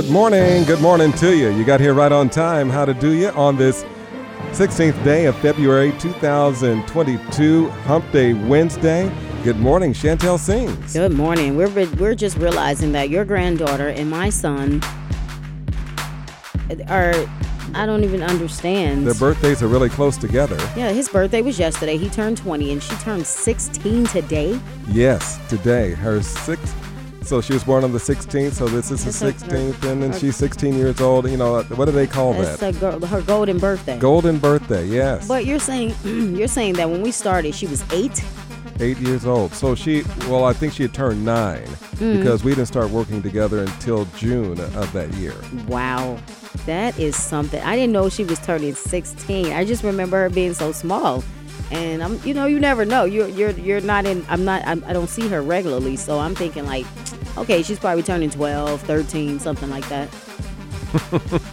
Good morning. Good morning to you. You got here right on time. How to do you on this 16th day of February 2022, Hump Day Wednesday. Good morning, Chantel Sings. Good morning. We're we're just realizing that your granddaughter and my son are I don't even understand. Their birthdays are really close together. Yeah, his birthday was yesterday. He turned 20 and she turned 16 today. Yes, today. Her sixth. So she was born on the 16th, so this is the 16th, and then she's 16 years old. You know, what do they call That's that? her, go- her golden birthday. Golden birthday, yes. But you're saying you're saying that when we started, she was eight. Eight years old. So she, well, I think she had turned nine Mm. because we didn't start working together until June of that year. Wow, that is something. I didn't know she was turning 16. I just remember her being so small. And I'm, you know, you never know. You're, you're, you're not in. I'm not. I'm, I don't see her regularly, so I'm thinking like, okay, she's probably turning 12, 13, something like that.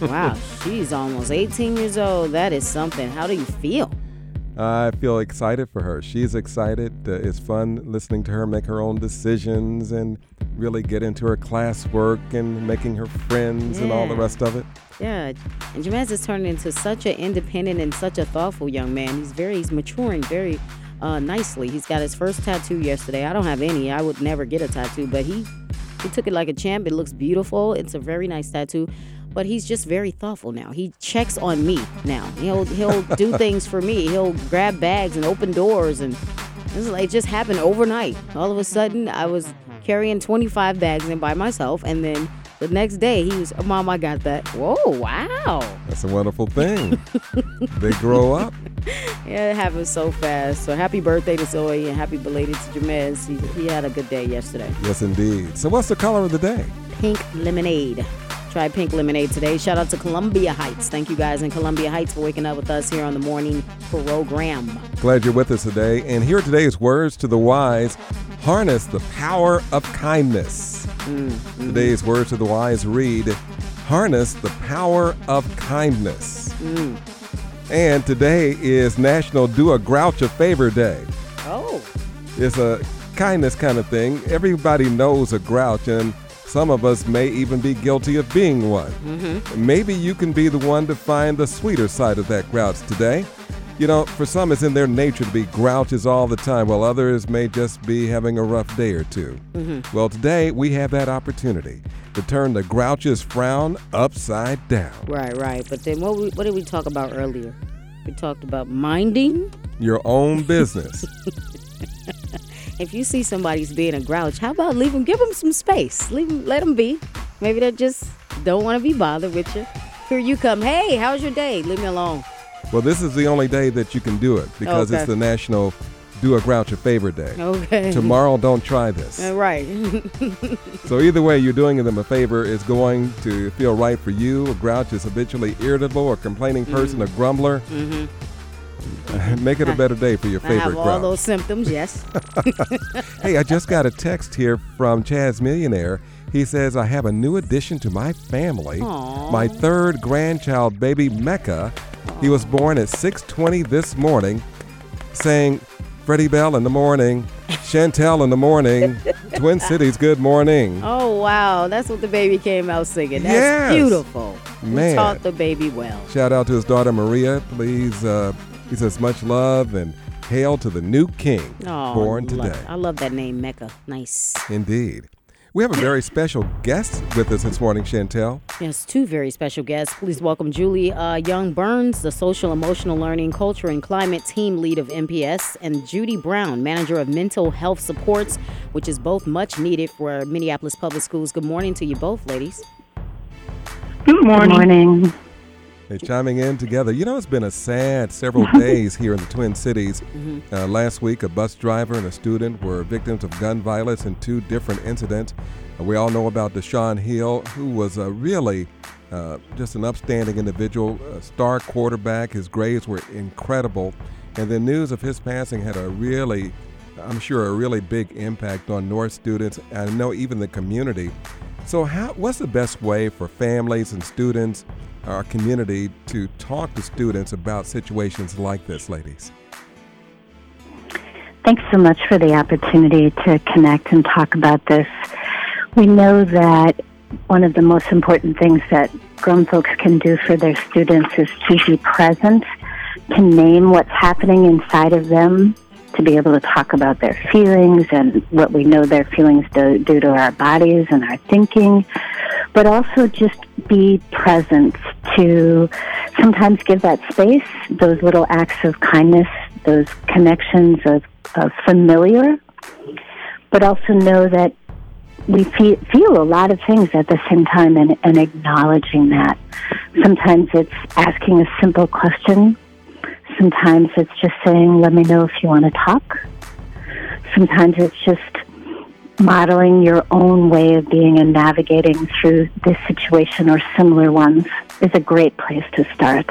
wow, she's almost 18 years old. That is something. How do you feel? I feel excited for her. She's excited. Uh, it's fun listening to her make her own decisions and really get into her classwork and making her friends and all the rest of it. Yeah, and Jamez is turning into such an independent and such a thoughtful young man. He's very, he's maturing very uh, nicely. He's got his first tattoo yesterday. I don't have any. I would never get a tattoo, but he he took it like a champ. It looks beautiful. It's a very nice tattoo. But he's just very thoughtful now. He checks on me now. He'll he'll do things for me. He'll grab bags and open doors and this is like it just happened overnight. All of a sudden, I was carrying 25 bags in by myself, and then the next day he was, "Mom, I got that." Whoa, wow! That's a wonderful thing. they grow up. Yeah, it happens so fast. So happy birthday to Zoe and happy belated to Jamez. He, he had a good day yesterday. Yes, indeed. So, what's the color of the day? Pink lemonade. Try pink lemonade today. Shout out to Columbia Heights. Thank you guys in Columbia Heights for waking up with us here on the morning program. Glad you're with us today. And here today's words to the wise harness the power of kindness. Mm-hmm. Today's words to the wise read harness the power of kindness. Mm. And today is National Do a Grouch a Favor Day. Oh, It's a kindness kind of thing. Everybody knows a grouch, and some of us may even be guilty of being one. Mm-hmm. Maybe you can be the one to find the sweeter side of that grouch today. You know, for some, it's in their nature to be grouches all the time, while others may just be having a rough day or 2 mm-hmm. Well, today we have that opportunity to turn the grouch's frown upside down. right, right. But then what, we, what did we talk about earlier? We talked about minding. Your own business. If you see somebody's being a grouch, how about leave them, give them some space. Leave them, let them be. Maybe they just don't want to be bothered with you. Here you come. Hey, how's your day? Leave me alone. Well, this is the only day that you can do it because Okay. it's the National Do a Grouch a Favor Day. Okay. Tomorrow, don't try this. Uh, Right. So either way, you're doing them a favor. It's going to feel right for you. A grouch is habitually irritable or complaining person, a grumbler. Make it a better day for your Mm-hmm. I favorite have all grouch. those symptoms, yes. Hey, I just got a text here from Chaz Millionaire. He says, I have a new addition to my family. Aw. My third grandchild, baby Mecca. He was born at 620 this morning, saying, Freddie Bell in the morning, Chantel in the morning, Twin Cities, good morning. Oh, wow. That's what the baby came out singing. That's Yes. beautiful. Man. taught the baby well. Shout out to his daughter Maria. Please, uh, he says much love and hail to the new king Oh, born love- today. I love that name, Mecca. Nice. Indeed. We have a very special guest with us this morning, Chantel. Yes, two very special guests. Please welcome Julie uh, Young Burns, the Social Emotional Learning, Culture, and Climate Team Lead of MPS, and Judy Brown, Manager of Mental Health Supports, which is both much needed for Minneapolis Public Schools. Good morning to you both, ladies. Good morning. morning. They're chiming in together. You know, it's been a sad several days here in the Twin Cities. Uh, last week, a bus driver and a student were victims of gun violence in two different incidents. Uh, we all know about Deshaun Hill, who was a really uh, just an upstanding individual, a star quarterback. His grades were incredible. And the news of his passing had a really, I'm sure, a really big impact on North students. and I know even the community. So, how, what's the best way for families and students, our community, to talk to students about situations like this, ladies? Thanks so much for the opportunity to connect and talk about this. We know that one of the most important things that grown folks can do for their students is to be present, to name what's happening inside of them, to be able to talk about their feelings and what we know their feelings do, do to our bodies and our thinking, but also just be present to sometimes give that space, those little acts of kindness, those connections of, of familiar, but also know that we feel, a lot of things at the same time and, and acknowledging that. Sometimes it's asking a simple question. Sometimes it's just saying, let me know if you want to talk. Sometimes it's just modeling your own way of being and navigating through this situation or similar ones is a great place to start.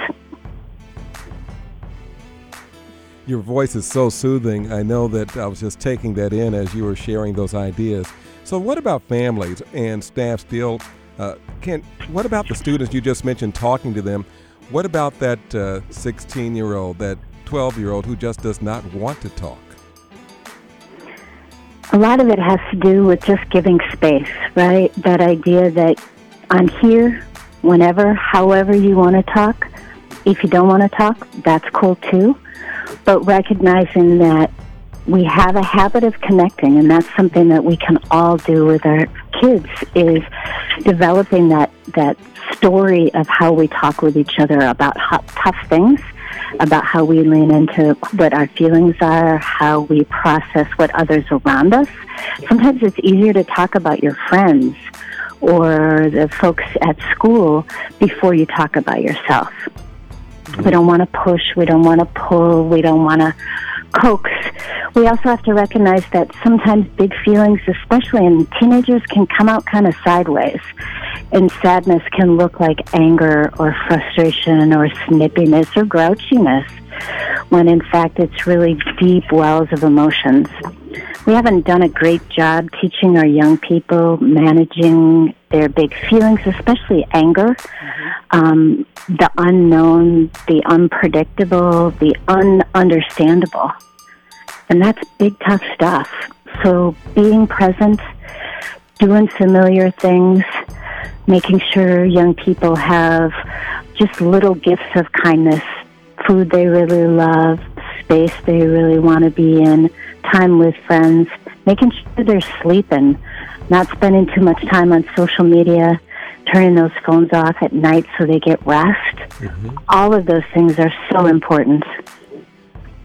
Your voice is so soothing. I know that I was just taking that in as you were sharing those ideas. So, what about families and staff still? Uh, can what about the students you just mentioned talking to them? What about that 16 uh, year old, that 12 year old who just does not want to talk? A lot of it has to do with just giving space, right? That idea that I'm here whenever, however you want to talk. If you don't want to talk, that's cool too. But recognizing that we have a habit of connecting, and that's something that we can all do with our kids is developing that that story of how we talk with each other about hot, tough things, about how we lean into what our feelings are, how we process what others around us. Sometimes it's easier to talk about your friends or the folks at school before you talk about yourself. We don't want to push, we don't want to pull, we don't want to coax. We also have to recognize that sometimes big feelings, especially in teenagers, can come out kind of sideways. And sadness can look like anger or frustration or snippiness or grouchiness, when in fact it's really deep wells of emotions. We haven't done a great job teaching our young people managing their big feelings, especially anger, um, the unknown, the unpredictable, the ununderstandable. And that's big, tough stuff. So being present, doing familiar things, making sure young people have just little gifts of kindness, food they really love, space they really want to be in, time with friends, making sure they're sleeping, not spending too much time on social media, turning those phones off at night so they get rest. Mm-hmm. All of those things are so important.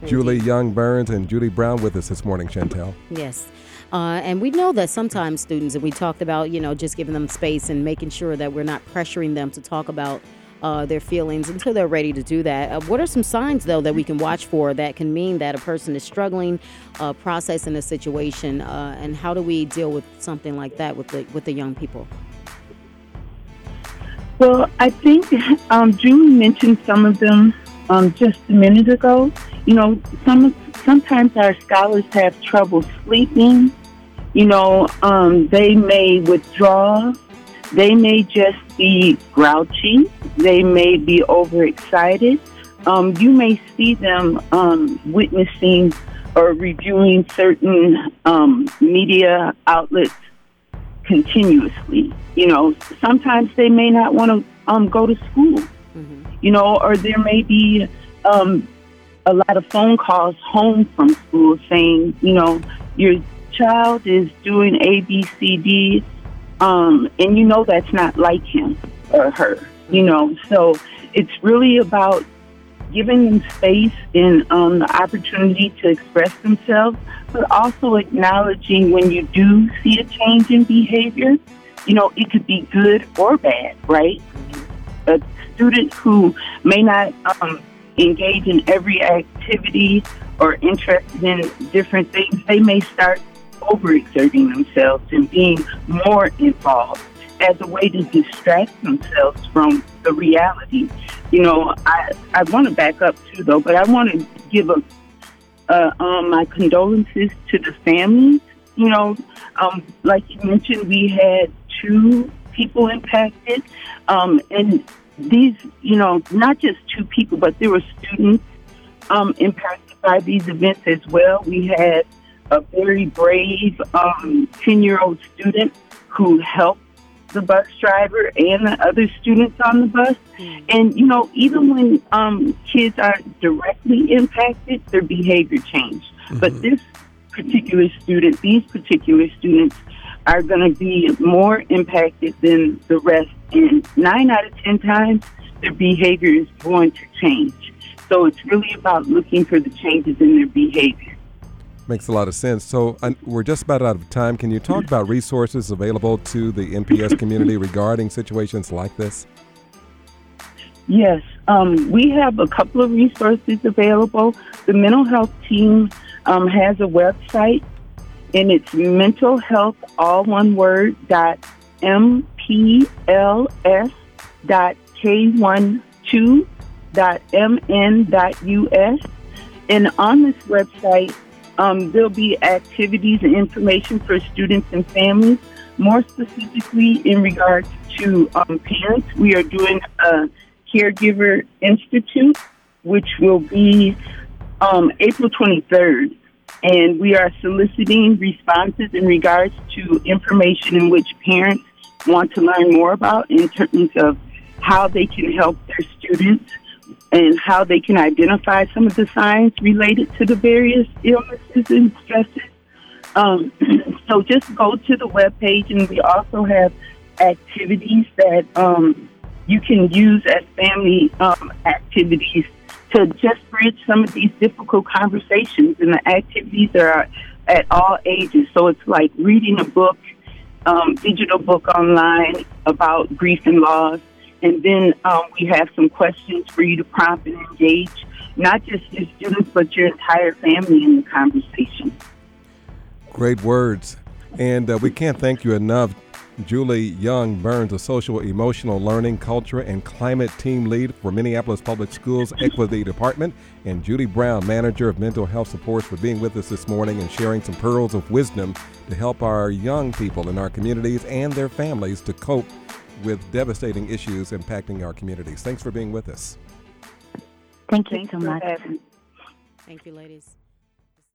Julie Young Burns and Judy Brown with us this morning, Chantel. Yes. Uh, and we know that sometimes students, and we talked about, you know, just giving them space and making sure that we're not pressuring them to talk about uh, their feelings until they're ready to do that. Uh, what are some signs, though, that we can watch for that can mean that a person is struggling, uh, processing a situation, uh, and how do we deal with something like that with the with the young people? Well, I think um, Julie mentioned some of them um, just a minute ago. You know, some sometimes our scholars have trouble sleeping. You know, um, they may withdraw. They may just be grouchy. They may be overexcited. Um, you may see them um, witnessing or reviewing certain um, media outlets continuously. You know, sometimes they may not want to um, go to school. Mm-hmm. You know, or there may be um, a lot of phone calls home from school saying, you know, your child is doing A, B, C, D, um, and you know that's not like him or her. You know, so it's really about giving them space and um, the opportunity to express themselves, but also acknowledging when you do see a change in behavior. You know, it could be good or bad, right? A student who may not um, engage in every activity or interested in different things, they may start overexerting themselves and being more involved as a way to distract themselves from the reality. You know, I I want to back up too, though, but I want to give a uh, um, my condolences to the families. You know, um, like you mentioned, we had two people impacted, um, and these, you know, not just two people, but there were students um, impacted by these events as well. We had a very brave 10 um, year old student who helped the bus driver and the other students on the bus. Mm. And you know, even when um, kids are directly impacted, their behavior change. But this particular student, these particular students, are going to be more impacted than the rest. And nine out of ten times, their behavior is going to change. So it's really about looking for the changes in their behavior. Makes a lot of sense. So we're just about out of time. Can you talk about resources available to the MPS community regarding situations like this? Yes, um, we have a couple of resources available. The mental health team um, has a website, and it's mental health, all one word, dot mpls dot k12 dot mn dot us. And on this website, um, there'll be activities and information for students and families. More specifically, in regards to um, parents, we are doing a Caregiver Institute, which will be um, April 23rd. And we are soliciting responses in regards to information in which parents want to learn more about in terms of how they can help their students and how they can identify some of the signs related to the various illnesses and stresses. Um, so just go to the webpage, and we also have activities that um, you can use as family um, activities to just bridge some of these difficult conversations. And the activities are at all ages. So it's like reading a book, um, digital book online about grief and loss. And then um, we have some questions for you to prompt and engage not just your students, but your entire family in the conversation. Great words. And uh, we can't thank you enough. Julie Young Burns, a social emotional learning, culture, and climate team lead for Minneapolis Public Schools Equity Department, and Judy Brown, manager of mental health supports, for being with us this morning and sharing some pearls of wisdom to help our young people in our communities and their families to cope with devastating issues impacting our communities. Thanks for being with us. Thank you Thanks so much. having. Thank you, ladies.